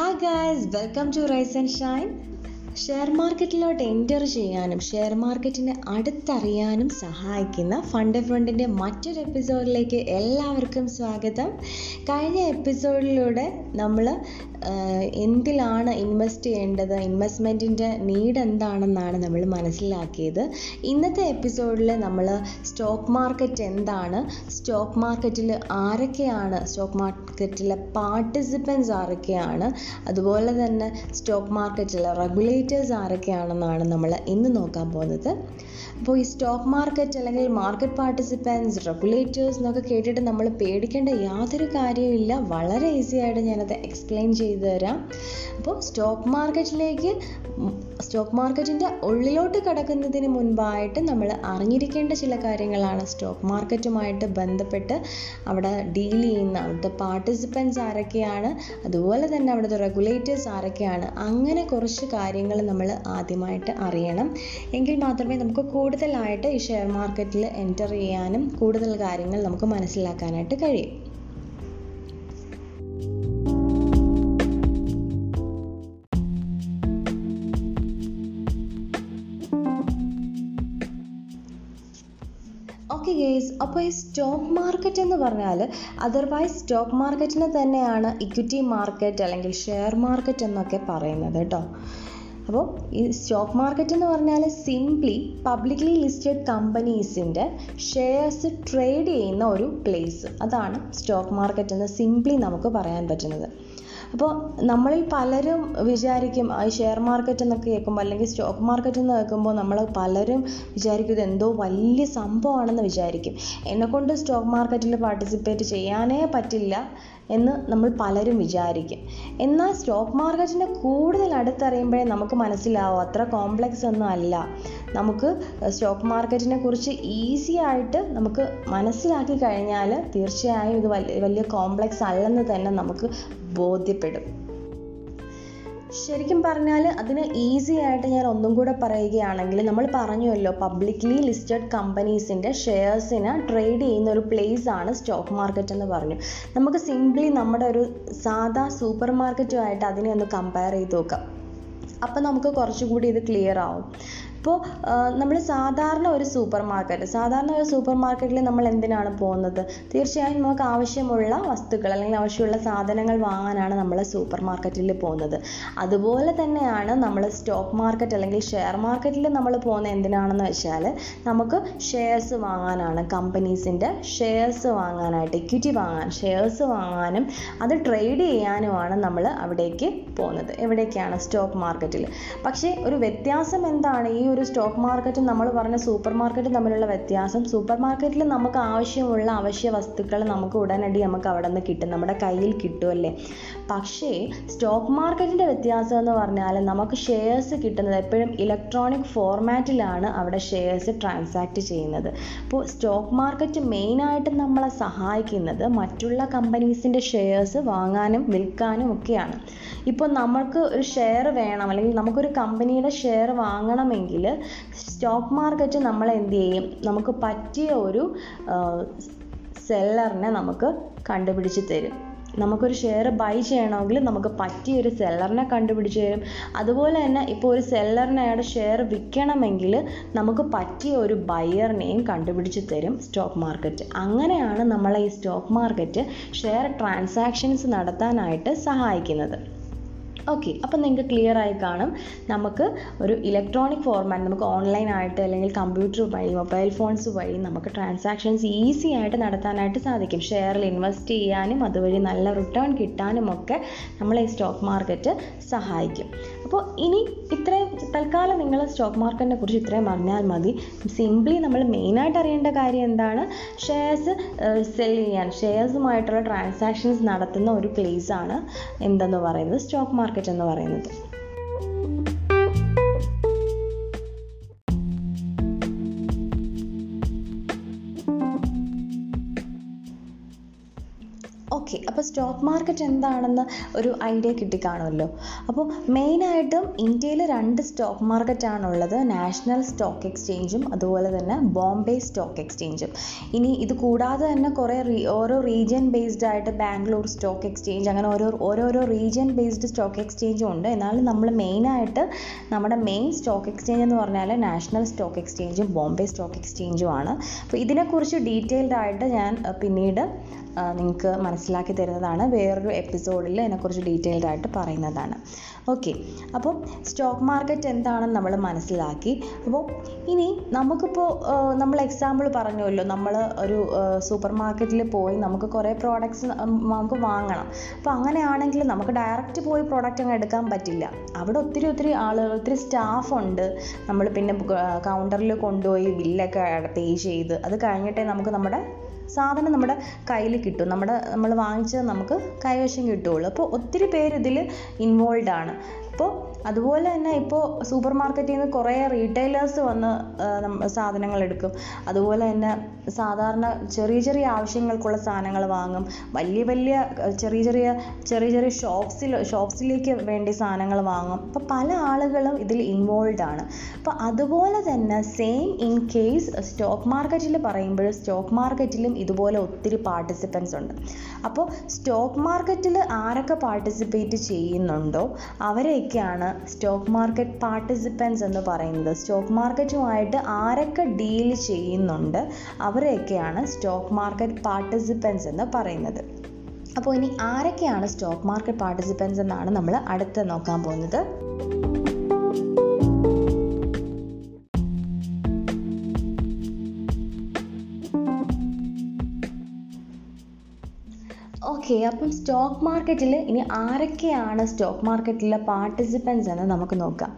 Hi guys welcome to Rise and Shine share മാർക്കറ്റിലോട്ട് enter ചെയ്യാനും share മാർക്കറ്റിനെ അടുത്തറിയാനും സഹായിക്കുന്ന ഫണ്ട് ഫ്രണ്ടിന്റെ മറ്റൊരു എപ്പിസോഡിലേക്ക് എല്ലാവർക്കും സ്വാഗതം. കഴിഞ്ഞ എപ്പിസോഡിലൂടെ നമ്മൾ എന്തിലാണ് ഇൻവെസ്റ്റ് ചെയ്യേണ്ടത്? ഇൻവെസ്റ്റ്മെന്റിന്റെ നീഡ് എന്താണെന്നാണ് നമ്മൾ മനസ്സിലാക്കിയത്. ഇന്നത്തെ എപ്പിസോഡിൽ നമ്മൾ സ്റ്റോക്ക് മാർക്കറ്റ് എന്താണ്? സ്റ്റോക്ക് മാർക്കറ്റിൽ ആരൊക്കെയാണ്? സ്റ്റോക്ക് മാർക്കറ്റിലെ പാർട്ടിസിപ്പൻസ് ആരൊക്കെയാണ്? അതുപോലെ തന്നെ സ്റ്റോക്ക് മാർക്കറ്റിലെ റെഗുലേറ്റേഴ്സ് ആരൊക്കെയാണെന്നാണ് നമ്മൾ ഇന്ന് നോക്കാൻ പോകുന്നത്. അപ്പോൾ ഈ സ്റ്റോക്ക് മാർക്കറ്റ് അല്ലെങ്കിൽ മാർക്കറ്റ് പാർട്ടിസിപ്പൻസ് റെഗുലേറ്റേഴ്സ് എന്നൊക്കെ കേട്ടിട്ട് നമ്മൾ പേടിക്കേണ്ട യാതൊരു കാര്യവുമില്ല വളരെ ഈസി ആയിട്ട് ഞാനത് എക്സ്പ്ലെയിൻ ചെയ്തു തരാം. അപ്പോൾ സ്റ്റോക്ക് മാർക്കറ്റിലേക്ക് സ്റ്റോക്ക് മാർക്കറ്റിന്റെ ഉള്ളിലോട്ട് കടക്കുന്നതിന് മുൻപായിട്ട് നമ്മൾ അറിഞ്ഞിരിക്കേണ്ട ചില കാര്യങ്ങളാണ് സ്റ്റോക്ക് മാർക്കറ്റുമായിട്ട് ബന്ധപ്പെട്ട് അവിടെ ഡീൽ ചെയ്യുന്ന അവിടുത്തെ പാർട്ടിസിപ്പൻസ് ആരൊക്കെയാണ് അതുപോലെ തന്നെ അവിടുത്തെ റെഗുലേറ്റേഴ്സ് ആരൊക്കെയാണ് അങ്ങനെ കുറച്ച് കാര്യങ്ങൾ നമ്മൾ ആദ്യമായിട്ട് അറിയണം. എങ്കിൽ മാത്രമേ നമുക്ക് കൂടുതലായിട്ട് ഈ ഷെയർ മാർക്കറ്റിൽ എന്റർ ചെയ്യാനും കൂടുതൽ കാര്യങ്ങൾ നമുക്ക് മനസ്സിലാക്കാനായിട്ട് കഴിയും. ഓക്കെ ഗേസ് അപ്പോൾ ഈ സ്റ്റോക്ക് മാർക്കറ്റ് എന്ന് പറഞ്ഞാൽ അതർവൈസ് സ്റ്റോക്ക് മാർക്കറ്റിനെ തന്നെയാണ് ഇക്വിറ്റി മാർക്കറ്റ് അല്ലെങ്കിൽ ഷെയർ മാർക്കറ്റ് എന്നൊക്കെ പറയുന്നത് കേട്ടോ. അപ്പോൾ ഈ സ്റ്റോക്ക് മാർക്കറ്റ് എന്ന് പറഞ്ഞാൽ സിംപ്ലി പബ്ലിക്ലി ലിസ്റ്റഡ് കമ്പനീസിന്റെ ഷെയർസ് ട്രേഡ് ചെയ്യുന്ന ഒരു പ്ലേസ് അതാണ് സ്റ്റോക്ക് മാർക്കറ്റ് എന്ന് സിംപ്ലി നമുക്ക് പറയാൻ പറ്റുന്നത്. അപ്പോൾ നമ്മളിൽ പലരും വിചാരിക്കും ഈ ഷെയർ മാർക്കറ്റ് എന്നൊക്കെ കേൾക്കുമ്പോൾ അല്ലെങ്കിൽ സ്റ്റോക്ക് മാർക്കറ്റ് എന്ന് കേൾക്കുമ്പോൾ നമ്മൾ പലരും വിചാരിക്കും ഇത് എന്തോ വലിയ സംഭവമാണെന്ന് വിചാരിക്കും. എന്നെക്കൊണ്ട് സ്റ്റോക്ക് മാർക്കറ്റിൽ പാർട്ടിസിപ്പേറ്റ് ചെയ്യാനേ പറ്റില്ല. എന്ന് നമ്മൾ പലരും വിചാരിക്കും. എന്നാൽ സ്റ്റോക്ക് മാർക്കറ്റിനെ കൂടുതൽ അടുത്തറിയുമ്പോഴേ നമുക്ക് മനസ്സിലാവും അത്ര കോംപ്ലക്സ് ഒന്നും അല്ല. നമുക്ക് സ്റ്റോക്ക് മാർക്കറ്റിനെ കുറിച്ച് ഈസി ആയിട്ട് നമുക്ക് മനസ്സിലാക്കി കഴിഞ്ഞാൽ തീർച്ചയായും ഇത് വലിയ കോംപ്ലക്സ് അല്ലെന്ന് തന്നെ നമുക്ക് ബോധ്യപ്പെടും. ശരിക്കും പറഞ്ഞാൽ അതിന് ഈസി ആയിട്ട് ഞാൻ ഒന്നും കൂടെ പറയുകയാണെങ്കിൽ നമ്മൾ പറഞ്ഞുവല്ലോ പബ്ലിക്ലി ലിസ്റ്റഡ് കമ്പനീസിന്റെ ഷെയർസിന് ട്രേഡ് ചെയ്യുന്ന ഒരു പ്ലേസ് ആണ് സ്റ്റോക്ക് മാർക്കറ്റ് എന്ന് പറഞ്ഞു. നമുക്ക് സിംപ്ലി നമ്മുടെ ഒരു സാധാ സൂപ്പർ മാർക്കറ്റുമായിട്ട് അതിനെ ഒന്ന് കമ്പയർ ചെയ്ത് നോക്കാം. അപ്പം നമുക്ക് കുറച്ചുകൂടി ഇത് ക്ലിയർ ആവും. ഇപ്പോൾ നമ്മൾ സാധാരണ ഒരു സൂപ്പർ മാർക്കറ്റ് സാധാരണ ഒരു സൂപ്പർ മാർക്കറ്റിൽ നമ്മൾ എന്തിനാണ് പോകുന്നത്? തീർച്ചയായും നമുക്ക് ആവശ്യമുള്ള വസ്തുക്കൾ അല്ലെങ്കിൽ ആവശ്യമുള്ള സാധനങ്ങൾ വാങ്ങാനാണ് നമ്മൾ സൂപ്പർ മാർക്കറ്റിൽ പോകുന്നത്. അതുപോലെ തന്നെയാണ് നമ്മൾ സ്റ്റോക്ക് മാർക്കറ്റ് അല്ലെങ്കിൽ ഷെയർ മാർക്കറ്റിൽ നമ്മൾ പോകുന്നത് എന്തിനാണെന്ന് വെച്ചാൽ നമുക്ക് ഷെയർസ് വാങ്ങാനാണ് കമ്പനീസിന്റെ ഷെയർസ് വാങ്ങാനായിട്ട് ഇക്വിറ്റി വാങ്ങാൻ ഷെയർസ് വാങ്ങാനും അത് ട്രേഡ് ചെയ്യാനുമാണ് നമ്മൾ അവിടേക്ക് പോകുന്നത്. എവിടേക്കാണ് സ്റ്റോക്ക് മാർക്കറ്റിൽ പക്ഷേ ഒരു വ്യത്യാസം എന്താണ്? ഈ ഒരു സ്റ്റോക്ക് മാർക്കറ്റും നമ്മൾ പറഞ്ഞ സൂപ്പർ മാർക്കറ്റും തമ്മിലുള്ള വ്യത്യാസം. സൂപ്പർ മാർക്കറ്റിൽ നമുക്ക് ആവശ്യമുള്ള അവശ്യ വസ്തുക്കൾ നമുക്ക് ഉടനടി നമുക്ക് അവിടെ നിന്ന് കിട്ടും. നമ്മുടെ കയ്യിൽ കിട്ടുമല്ലേ പക്ഷേ സ്റ്റോക്ക് മാർക്കറ്റിന്റെ വ്യത്യാസം എന്ന് പറഞ്ഞാൽ നമുക്ക് ഷെയർസ് കിട്ടുന്നത് എപ്പോഴും ഇലക്ട്രോണിക് ഫോർമാറ്റിലാണ് അവിടെ ഷെയർസ് ട്രാൻസാക്ട് ചെയ്യുന്നത്. അപ്പോൾ സ്റ്റോക്ക് മാർക്കറ്റ് മെയിനായിട്ട് നമ്മളെ സഹായിക്കുന്നത് മറ്റുള്ള കമ്പനീസിന്റെ ഷെയർസ് വാങ്ങാനും വിൽക്കാനും ഒക്കെയാണ്. ഇപ്പോൾ നമ്മൾക്ക് ഒരു ഷെയർ വേണം അല്ലെങ്കിൽ നമുക്കൊരു കമ്പനിയുടെ ഷെയർ വാങ്ങണമെങ്കിൽ സ്റ്റോക്ക് മാർക്കറ്റ് നമ്മൾ എന്ത് ചെയ്യും? നമുക്ക് പറ്റിയ ഒരു സെല്ലറിനെ നമുക്ക് കണ്ടുപിടിച്ച് തരും. നമുക്കൊരു ഷെയർ ബൈ ചെയ്യണമെങ്കിൽ നമുക്ക് പറ്റിയ ഒരു സെല്ലറിനെ കണ്ടുപിടിച്ച് തരും. അതുപോലെ തന്നെ ഇപ്പോൾ ഒരു സെല്ലറിന് അയാളുടെ ഷെയർ വിൽക്കണമെങ്കിൽ നമുക്ക് പറ്റിയ ഒരു ബയറിനെയും കണ്ടുപിടിച്ച് തരും സ്റ്റോക്ക് മാർക്കറ്റ് അങ്ങനെയാണ് നമ്മളെ ഈ സ്റ്റോക്ക് മാർക്കറ്റ് ഷെയർ ട്രാൻസാക്ഷൻസ് നടത്താനായിട്ട് സഹായിക്കുന്നത്. ഓക്കെ അപ്പം നിങ്ങൾക്ക് ക്ലിയർ ആയി കാണും. നമുക്ക് ഒരു ഇലക്ട്രോണിക് ഫോർമാറ്റ് നമുക്ക് ഓൺലൈൻ ആയിട്ട് അല്ലെങ്കിൽ കമ്പ്യൂട്ടർ വഴി മൊബൈൽ ഫോൺസ് വഴി നമുക്ക് ട്രാൻസാക്ഷൻസ് ഈസി ആയിട്ട് നടത്താനായിട്ട് സാധിക്കും. ഷെയറിൽ ഇൻവെസ്റ്റ് ചെയ്യാനും അതുവഴി നല്ല റിട്ടേൺ കിട്ടാനും ഒക്കെ നമ്മളെ ഈ സ്റ്റോക്ക് മാർക്കറ്റ് സഹായിക്കും. അപ്പോൾ ഇനി ഇത്രയും തൽക്കാലം നിങ്ങൾ സ്റ്റോക്ക് മാർക്കറ്റിനെ കുറിച്ച് ഇത്രയും അറിഞ്ഞാൽ മതി. സിംപ്ലി നമ്മൾ മെയിനായിട്ട് അറിയേണ്ട കാര്യം എന്താണ്? ഷെയർസ് സെൽ ചെയ്യാൻ. ഷെയർസുമായിട്ടുള്ള ട്രാൻസാക്ഷൻസ് നടത്തുന്ന ഒരു പ്ലേസാണ് എന്തെന്ന് പറയുന്നത്? സ്റ്റോക്ക് മാർക്കറ്റ് എന്ന് പറയുന്നത്. അപ്പോൾ സ്റ്റോക്ക് മാർക്കറ്റ് എന്താണെന്ന് ഒരു ഐഡിയ കിട്ടിക്കാണുമല്ലോ. അപ്പോൾ മെയിനായിട്ടും ഇന്ത്യയിൽ രണ്ട് സ്റ്റോക്ക് മാർക്കറ്റാണുള്ളത് നാഷണൽ സ്റ്റോക്ക് എക്സ്ചേഞ്ചും അതുപോലെ തന്നെ ബോംബെ സ്റ്റോക്ക് എക്സ്ചേഞ്ചും ഇനി ഇത് കൂടാതെ തന്നെ കുറേ ഓരോ റീജിയൻ ബേസ്ഡ് ആയിട്ട് ബാംഗ്ലൂർ സ്റ്റോക്ക് എക്സ്ചേഞ്ച് അങ്ങനെ ഓരോ ഓരോരോ റീജിയൻ ബേസ്ഡ് സ്റ്റോക്ക് എക്സ്ചേഞ്ചും ഉണ്ട്. എന്നാലും നമ്മൾ മെയിനായിട്ട് നമ്മുടെ മെയിൻ സ്റ്റോക്ക് എക്സ്ചേഞ്ച് എന്ന് പറഞ്ഞാൽ നാഷണൽ സ്റ്റോക്ക് എക്സ്ചേഞ്ചും ബോംബെ സ്റ്റോക്ക് എക്സ്ചേഞ്ചും ആണ്. അപ്പോൾ ഇതിനെക്കുറിച്ച് ഡീറ്റെയിൽഡ് ആയിട്ട് ഞാൻ പിന്നീട് നിങ്ങൾക്ക് മനസ്സിലാക്കി തരുന്നതാണ് വേറൊരു എപ്പിസോഡിൽ അതിനെക്കുറിച്ച് ഡീറ്റെയിൽഡ് ആയിട്ട് പറയുന്നതാണ്. ഓക്കെ അപ്പോൾ സ്റ്റോക്ക് മാർക്കറ്റ് എന്താണെന്ന് നമ്മൾ മനസ്സിലാക്കി. അപ്പോൾ ഇനി നമുക്കിപ്പോൾ നമ്മൾ എക്സാമ്പിൾ പറഞ്ഞുവല്ലോ. നമ്മൾ ഒരു സൂപ്പർ മാർക്കറ്റിൽ പോയി നമുക്ക് കുറേ പ്രോഡക്റ്റ്സ് നമുക്ക് വാങ്ങണം. അപ്പോൾ അങ്ങനെയാണെങ്കിൽ നമുക്ക് ഡയറക്റ്റ് പോയി പ്രോഡക്റ്റ് അങ്ങ് എടുക്കാൻ പറ്റില്ല. അവിടെ ഒത്തിരി ഒത്തിരി ആളുകൾ ഒത്തിരി സ്റ്റാഫ് ഉണ്ട്. നമ്മൾ പിന്നെ കൗണ്ടറിൽ കൊണ്ടുപോയി ബില്ലൊക്കെ പേ ചെയ്ത്. അത് കഴിഞ്ഞിട്ടേ നമുക്ക് നമ്മുടെ സാധനം നമ്മുടെ കയ്യിൽ കിട്ടും. നമ്മുടെ നമ്മൾ വാങ്ങിച്ചത് നമുക്ക് കൈവശം കിട്ടുകയുള്ളൂ. അപ്പോൾ ഒത്തിരി പേര് ഇതിൽ ഇൻവോൾവ് ആണ്. അപ്പോൾ അതുപോലെ തന്നെ ഇപ്പോൾ സൂപ്പർ മാർക്കറ്റിൽ നിന്ന് കുറേ റീറ്റെയിലേഴ്സ് വന്ന് സാധനങ്ങൾ എടുക്കും അതുപോലെ തന്നെ സാധാരണ ചെറിയ ചെറിയ ആവശ്യങ്ങൾക്കുള്ള സാധനങ്ങൾ വാങ്ങും. വലിയ വലിയ ചെറിയ ചെറിയ ചെറിയ ചെറിയ ഷോപ്സിൽ ഷോപ്സിലേക്ക് വേണ്ടി സാധനങ്ങൾ വാങ്ങും. അപ്പോൾ പല ആളുകളും ഇതിൽ ഇൻവോൾവ് ആണ്. അപ്പോൾ അതുപോലെ തന്നെ സെയിം ഇൻ കേസ് സ്റ്റോക്ക് മാർക്കറ്റിൽ പറയുമ്പോൾ സ്റ്റോക്ക് മാർക്കറ്റിലും ഇതുപോലെ ഒത്തിരി പാർട്ടിസിപ്പൻസ് ഉണ്ട്. അപ്പോൾ സ്റ്റോക്ക് മാർക്കറ്റിൽ ആരൊക്കെ പാർട്ടിസിപ്പേറ്റ് ചെയ്യുന്നുണ്ടോ അവരെയൊക്കെയാണ് സ്റ്റോക്ക് മാർക്കറ്റ് പാർട്ടിസിപ്പൻസ് എന്ന് പറയുന്നത്. സ്റ്റോക്ക് മാർക്കറ്റുമായിട്ട് ആരൊക്കെ ഡീൽ ചെയ്യുന്നുണ്ട് അവരെയൊക്കെയാണ് സ്റ്റോക്ക് മാർക്കറ്റ് പാർട്ടിസിപ്പൻസ് എന്ന് പറയുന്നത്. അപ്പോൾ ഇനി ആരൊക്കെയാണ് സ്റ്റോക്ക് മാർക്കറ്റ് പാർട്ടിസിപ്പൻസ് എന്നാണ് നമ്മൾ അടുത്ത് നോക്കാൻ പോകുന്നത്. ഓക്കെ അപ്പം സ്റ്റോക്ക് മാർക്കറ്റിൽ ഇനി ആരൊക്കെയാണ് സ്റ്റോക്ക് മാർക്കറ്റിലെ പാർട്ടിസിപ്പൻസ് എന്ന് നമുക്ക് നോക്കാം.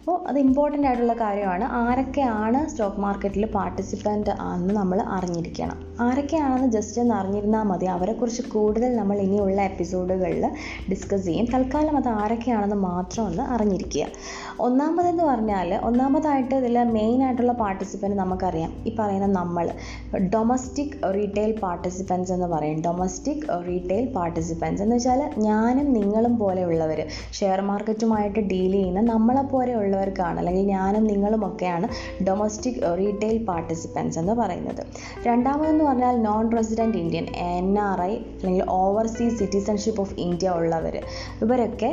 അപ്പോൾ അത് ഇമ്പോർട്ടന്റ് ആയിട്ടുള്ള കാര്യമാണ്. ആരൊക്കെയാണ് സ്റ്റോക്ക് മാർക്കറ്റിൽ പാർട്ടിസിപ്പന്റ് ആണെന്ന് നമ്മൾ അറിഞ്ഞിരിക്കണം. ആരൊക്കെയാണെന്ന് ജസ്റ്റ് ഒന്ന് അറിഞ്ഞിരുന്നാൽ മതി. അവരെക്കുറിച്ച് കൂടുതൽ നമ്മൾ ഇനിയുള്ള എപ്പിസോഡുകളിൽ ഡിസ്കസ് ചെയ്യും. തൽക്കാലം അത് ആരൊക്കെയാണെന്ന് മാത്രം ഒന്ന് അറിഞ്ഞിരിക്കുക. ഒന്നാമതെന്ന് പറഞ്ഞാൽ ഒന്നാമതായിട്ട് ഇതിൽ മെയിൻ ആയിട്ടുള്ള പാർട്ടിസിപ്പന്റ് നമുക്കറിയാം. ഈ പറയുന്ന നമ്മൾ. ഡൊമസ്റ്റിക് റീറ്റെയിൽ പാർട്ടിസിപ്പൻസ് എന്ന് പറയും. ഡൊമസ്റ്റിക് റീറ്റെയിൽ പാർട്ടിസിപ്പൻസ് എന്ന് വെച്ചാൽ ഞാനും നിങ്ങളും പോലെയുള്ളവർ. ഷെയർ മാർക്കറ്റുമായിട്ട് ഡീൽ ചെയ്യുന്ന നമ്മളെ പോലെയുള്ളവർക്കാണ്. അല്ലെങ്കിൽ ഞാനും നിങ്ങളും ഒക്കെയാണ് ഡൊമസ്റ്റിക് റീറ്റെയിൽ പാർട്ടിസിപ്പൻസ് എന്ന് പറയുന്നത്. രണ്ടാമതെന്ന് പറഞ്ഞാൽ non resident Indian N R I അല്ലെങ്കിൽ ഓവർസീസ് സിറ്റിസൺഷിപ്പ് ഓഫ് ഇന്ത്യ ഉള്ളവർ ഇവരൊക്കെ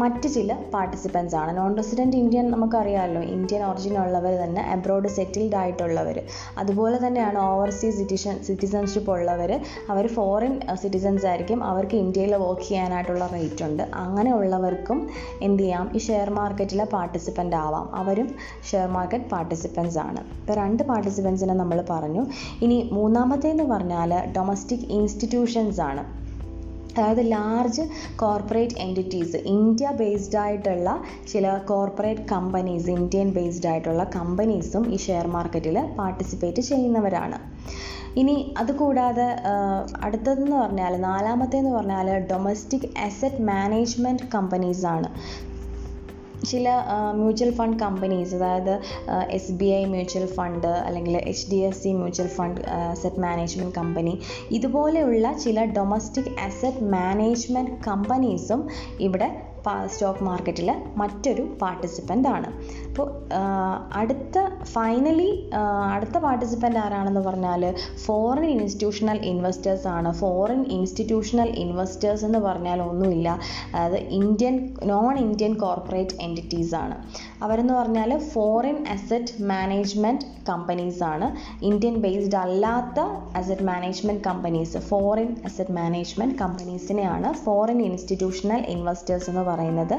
മറ്റ് ചില പാർട്ടിസിപ്പൻസ് ആണ്. നോൺ റെസിഡന്റ് ഇന്ത്യൻ നമുക്കറിയാമല്ലോ. ഇന്ത്യൻ ഒറിജിൻ ഉള്ളവർ തന്നെ അബ്രോഡ് സെറ്റിൽഡ് ആയിട്ടുള്ളവർ അതുപോലെ തന്നെയാണ് ഓവർസീസ് സിറ്റിസൺ സിറ്റിസൺഷിപ്പ് ഉള്ളവർ അവർ ഫോറിൻ സിറ്റിസൻസ് ആയിരിക്കും. അവർക്ക് ഇന്ത്യയിൽ വർക്ക് ചെയ്യാനായിട്ടുള്ള റേറ്റ് ഉണ്ട്. അങ്ങനെയുള്ളവർക്കും എന്ത് ചെയ്യാം? ഈ ഷെയർ മാർക്കറ്റിലെ പാർട്ടിസിപ്പന്റ് ആവാം. അവരും ഷെയർ മാർക്കറ്റ് പാർട്ടിസിപ്പൻസ് ആണ്. ഇപ്പോൾ രണ്ട് പാർട്ടിസിപ്പൻസിനെ നമ്മൾ പറഞ്ഞു. ഇനി മൂന്നാമത്തേന്ന് പറഞ്ഞാൽ ഡൊമസ്റ്റിക് ഇൻസ്റ്റിറ്റ്യൂഷൻസ് ആണ്. അതായത് large corporate entities India based ആയിട്ടുള്ള ചില കോർപ്പറേറ്റ് കമ്പനീസ് ഇന്ത്യൻ ബേസ്ഡ് ആയിട്ടുള്ള കമ്പനീസും ഈ ഷെയർ മാർക്കറ്റിൽ പാർട്ടിസിപ്പേറ്റ് ചെയ്യുന്നവരാണ്. ഇനി അതുകൂടാതെ അടുത്തതെന്ന് പറഞ്ഞാൽ നാലാമത്തേന്ന് പറഞ്ഞാൽ ഡൊമസ്റ്റിക് അസറ്റ് മാനേജ്മെന്റ് കമ്പനീസാണ് ചില മ്യൂച്വൽ ഫണ്ട് കമ്പനീസ് അതായത് S B I mutual fund അല്ലെങ്കിൽ H D F C mutual fund asset management company ഇതുപോലെയുള്ള ചില ഡൊമസ്റ്റിക് അസറ്റ് മാനേജ്മെന്റ് കമ്പനീസും ഇവിടെ സ്റ്റോക്ക് മാർക്കറ്റിൽ മറ്റൊരു പാർട്ടിസിപ്പന്റ് ആണ്. അപ്പോൾ അടുത്ത ഫൈനലി അടുത്ത പാർട്ടിസിപ്പന്റ് ആരാണെന്ന് പറഞ്ഞാൽ ഫോറിൻ ഇൻസ്റ്റിറ്റ്യൂഷണൽ ഇൻവെസ്റ്റേഴ്സ് ആണ്. ഫോറിൻ ഇൻസ്റ്റിറ്റ്യൂഷണൽ ഇൻവെസ്റ്റേഴ്സ് എന്ന് പറഞ്ഞാൽ ഒന്നുമില്ല. അതായത് Indian non Indian corporate entities ആണ്. അവരെന്ന് പറഞ്ഞാൽ ഫോറിൻ അസറ്റ് മാനേജ്മെന്റ് കമ്പനീസ് ആണ്. ഇന്ത്യൻ ബേസ്ഡ് അല്ലാത്ത asset management companies foreign asset management കമ്പനീസിനെയാണ് foreign institutional investors എന്ന് പറയുന്നത്.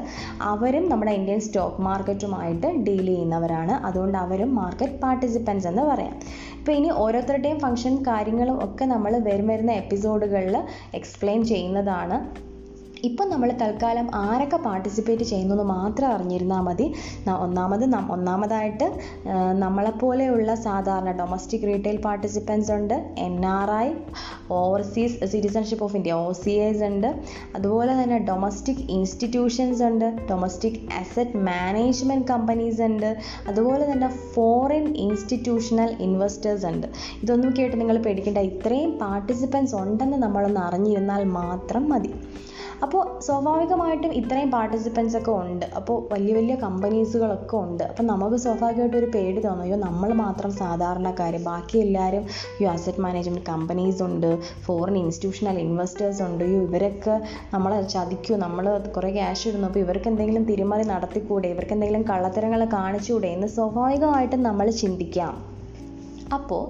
അവരും നമ്മുടെ ഇന്ത്യൻ സ്റ്റോക്ക് മാർക്കറ്റുമായിട്ട് ഡീൽ ചെയ്യുന്നവരാണ്. അതുകൊണ്ട് അവരും മാർക്കറ്റ് പാർട്ടിസിപ്പൻസ് എന്ന് പറയാം. ഇപ്പോൾ ഇനി ഓരോരുത്തരുടെയും ഫംഗ്ഷൻ കാര്യങ്ങളും ഒക്കെ നമ്മൾ വരും വരുന്ന എപ്പിസോഡുകളിൽ എക്സ്പ്ലെയിൻ ചെയ്യുന്നതാണ്. ഇപ്പം നമ്മൾ തൽക്കാലം ആരൊക്കെ പാർട്ടിസിപ്പേറ്റ് ചെയ്യുന്നു എന്ന് മാത്രം അറിഞ്ഞിരുന്നാൽ മതി. ഒന്നാമത് ഒന്നാമതായിട്ട് നമ്മളെപ്പോലെയുള്ള സാധാരണ ഡൊമസ്റ്റിക് റീറ്റെയിൽ പാർട്ടിസിപ്പൻസ് ഉണ്ട്. N R I overseas citizenship of India O C S ഉണ്ട്. അതുപോലെ തന്നെ ഡൊമസ്റ്റിക് ഇൻസ്റ്റിറ്റ്യൂഷൻസ് ഉണ്ട്. ഡൊമസ്റ്റിക് അസറ്റ് മാനേജ്മെന്റ് കമ്പനീസ് ഉണ്ട്. അതുപോലെ തന്നെ ഫോറിൻ ഇൻസ്റ്റിറ്റ്യൂഷണൽ ഇൻവെസ്റ്റേഴ്സ് ഉണ്ട്. ഇതൊന്നും കേട്ട് നിങ്ങൾ പേടിക്കേണ്ട. ഇത്രയും പാർട്ടിസിപ്പൻസ് ഉണ്ടെന്ന് നമ്മളൊന്ന് അറിഞ്ഞിരുന്നാൽ മാത്രം മതി. അപ്പോൾ സ്വാഭാവികമായിട്ടും ഇത്രയും പാർട്ടിസിപ്പൻസ് ഒക്കെ ഉണ്ട്. അപ്പോൾ വലിയ വലിയ കമ്പനീസുകളൊക്കെ ഉണ്ട്. അപ്പോൾ നമുക്ക് സ്വാഭാവികമായിട്ടും ഒരു പേടി തോന്നും അയ്യോ നമ്മൾ മാത്രം സാധാരണക്കാർ ബാക്കി എല്ലാവരും യു അസറ്റ് മാനേജ്മെന്റ് കമ്പനീസ് ഉണ്ട് ഫോറിൻ ഇൻസ്റ്റിറ്റ്യൂഷണൽ ഇൻവെസ്റ്റേഴ്സ് ഉണ്ട് അയ്യോ ഇവരൊക്കെ നമ്മളെ ചതിക്കൂ നമ്മൾ കുറേ ക്യാഷ് ഇടുന്നു അപ്പോൾ ഇവർക്ക് എന്തെങ്കിലും തിരിമറി നടത്തിക്കൂടെ ഇവർക്ക് എന്തെങ്കിലും കള്ളത്തരങ്ങൾ കാണിച്ചുകൂടെ എന്ന് സ്വാഭാവികമായിട്ടും നമ്മൾ ചിന്തിക്കാം. അപ്പോൾ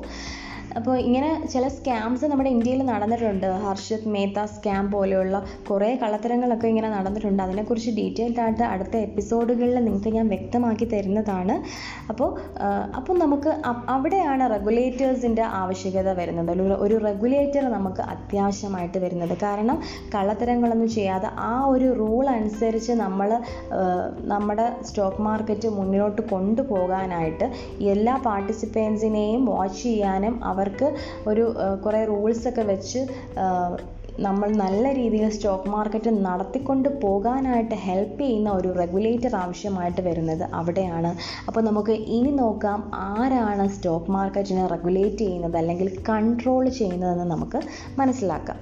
അപ്പോൾ ഇങ്ങനെ ചില സ്കാംസ് നമ്മുടെ ഇന്ത്യയിൽ നടന്നിട്ടുണ്ട്. ഹർഷത് മേത്ത സ്കാം പോലെയുള്ള കുറേ കള്ളത്തരങ്ങളൊക്കെ ഇങ്ങനെ നടന്നിട്ടുണ്ട്. അതിനെക്കുറിച്ച് ഡീറ്റെയിൽഡ് ആയിട്ട് അടുത്ത എപ്പിസോഡുകളിൽ നിങ്ങൾക്ക് ഞാൻ വ്യക്തമാക്കി തരുന്നതാണ്. അപ്പോൾ അപ്പോൾ നമുക്ക് അവിടെയാണ് റെഗുലേറ്റേഴ്സിന്റെ ആവശ്യകത വരുന്നത്. ഒരു റെഗുലേറ്റർ നമുക്ക് അത്യാവശ്യമായിട്ട് വരുന്നത്. കാരണം കള്ളത്തരങ്ങളൊന്നും ചെയ്യാതെ ആ ഒരു റൂൾ അനുസരിച്ച് നമ്മൾ നമ്മുടെ സ്റ്റോക്ക് മാർക്കറ്റ് മുന്നോട്ട് കൊണ്ടുപോകാനായിട്ട് എല്ലാ പാർട്ടിസിപ്പൻസിനെയും വാച്ച് ചെയ്യാനും അവർക്ക് ഒരു കുറേ റൂൾസൊക്കെ വെച്ച് നമ്മൾ നല്ല രീതിയിൽ സ്റ്റോക്ക് മാർക്കറ്റ് നടത്തിക്കൊണ്ട് പോകാനായിട്ട് ഹെൽപ്പ് ചെയ്യുന്ന ഒരു റെഗുലേറ്റർ ആവശ്യമായിട്ട് വരുന്നത് അവിടെയാണ്. അപ്പോൾ നമുക്ക് ഇനി നോക്കാം ആരാണ് സ്റ്റോക്ക് മാർക്കറ്റിനെ റെഗുലേറ്റ് ചെയ്യുന്നത് അല്ലെങ്കിൽ കൺട്രോൾ ചെയ്യുന്നതെന്ന് നമുക്ക് മനസ്സിലാക്കാം.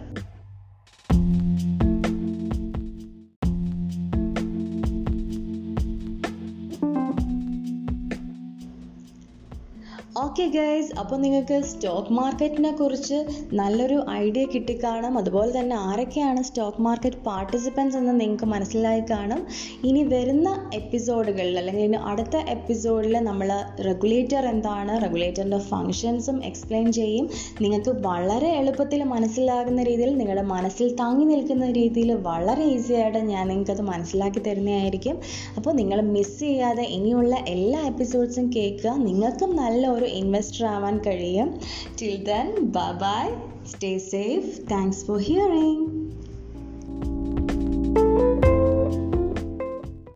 ഓക്കെ ഗൈസ് അപ്പോൾ നിങ്ങൾക്ക് സ്റ്റോക്ക് മാർക്കറ്റിനെ കുറിച്ച് നല്ലൊരു ഐഡിയ കിട്ടിക്കാണും. അതുപോലെ തന്നെ ആരൊക്കെയാണ് സ്റ്റോക്ക് മാർക്കറ്റ് പാർട്ടിസിപ്പൻസ് എന്ന് നിങ്ങൾക്ക് മനസ്സിലായി കാണും. ഇനി വരുന്ന എപ്പിസോഡുകളിൽ അല്ലെങ്കിൽ ഇനി അടുത്ത എപ്പിസോഡിൽ നമ്മൾ റെഗുലേറ്റർ എന്താണ് റെഗുലേറ്ററിന്റെ ഫങ്ഷൻസും എക്സ്പ്ലെയിൻ ചെയ്യും. നിങ്ങൾക്ക് വളരെ എളുപ്പത്തിൽ മനസ്സിലാകുന്ന രീതിയിൽ നിങ്ങളുടെ മനസ്സിൽ തങ്ങി നിൽക്കുന്ന രീതിയിൽ വളരെ ഈസി ആയിട്ട് ഞാൻ നിങ്ങൾക്കത് മനസ്സിലാക്കി തരുന്നതായിരിക്കും. അപ്പോൾ നിങ്ങൾ മിസ് ചെയ്യാതെ ഇനിയുള്ള എല്ലാ എപ്പിസോഡ്സും കേൾക്കുക. നിങ്ങൾക്കും നല്ല ഒരു ഇൻവെസ്റ്റർ ആവാൻ കഴിയും till then bye bye stay safe thanks for hearing